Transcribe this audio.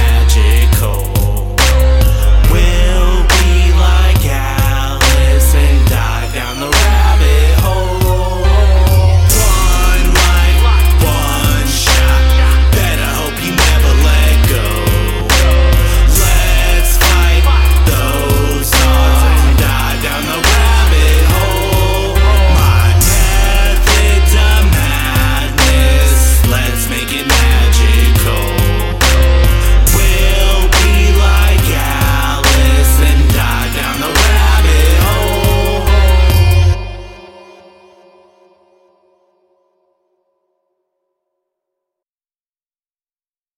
magic.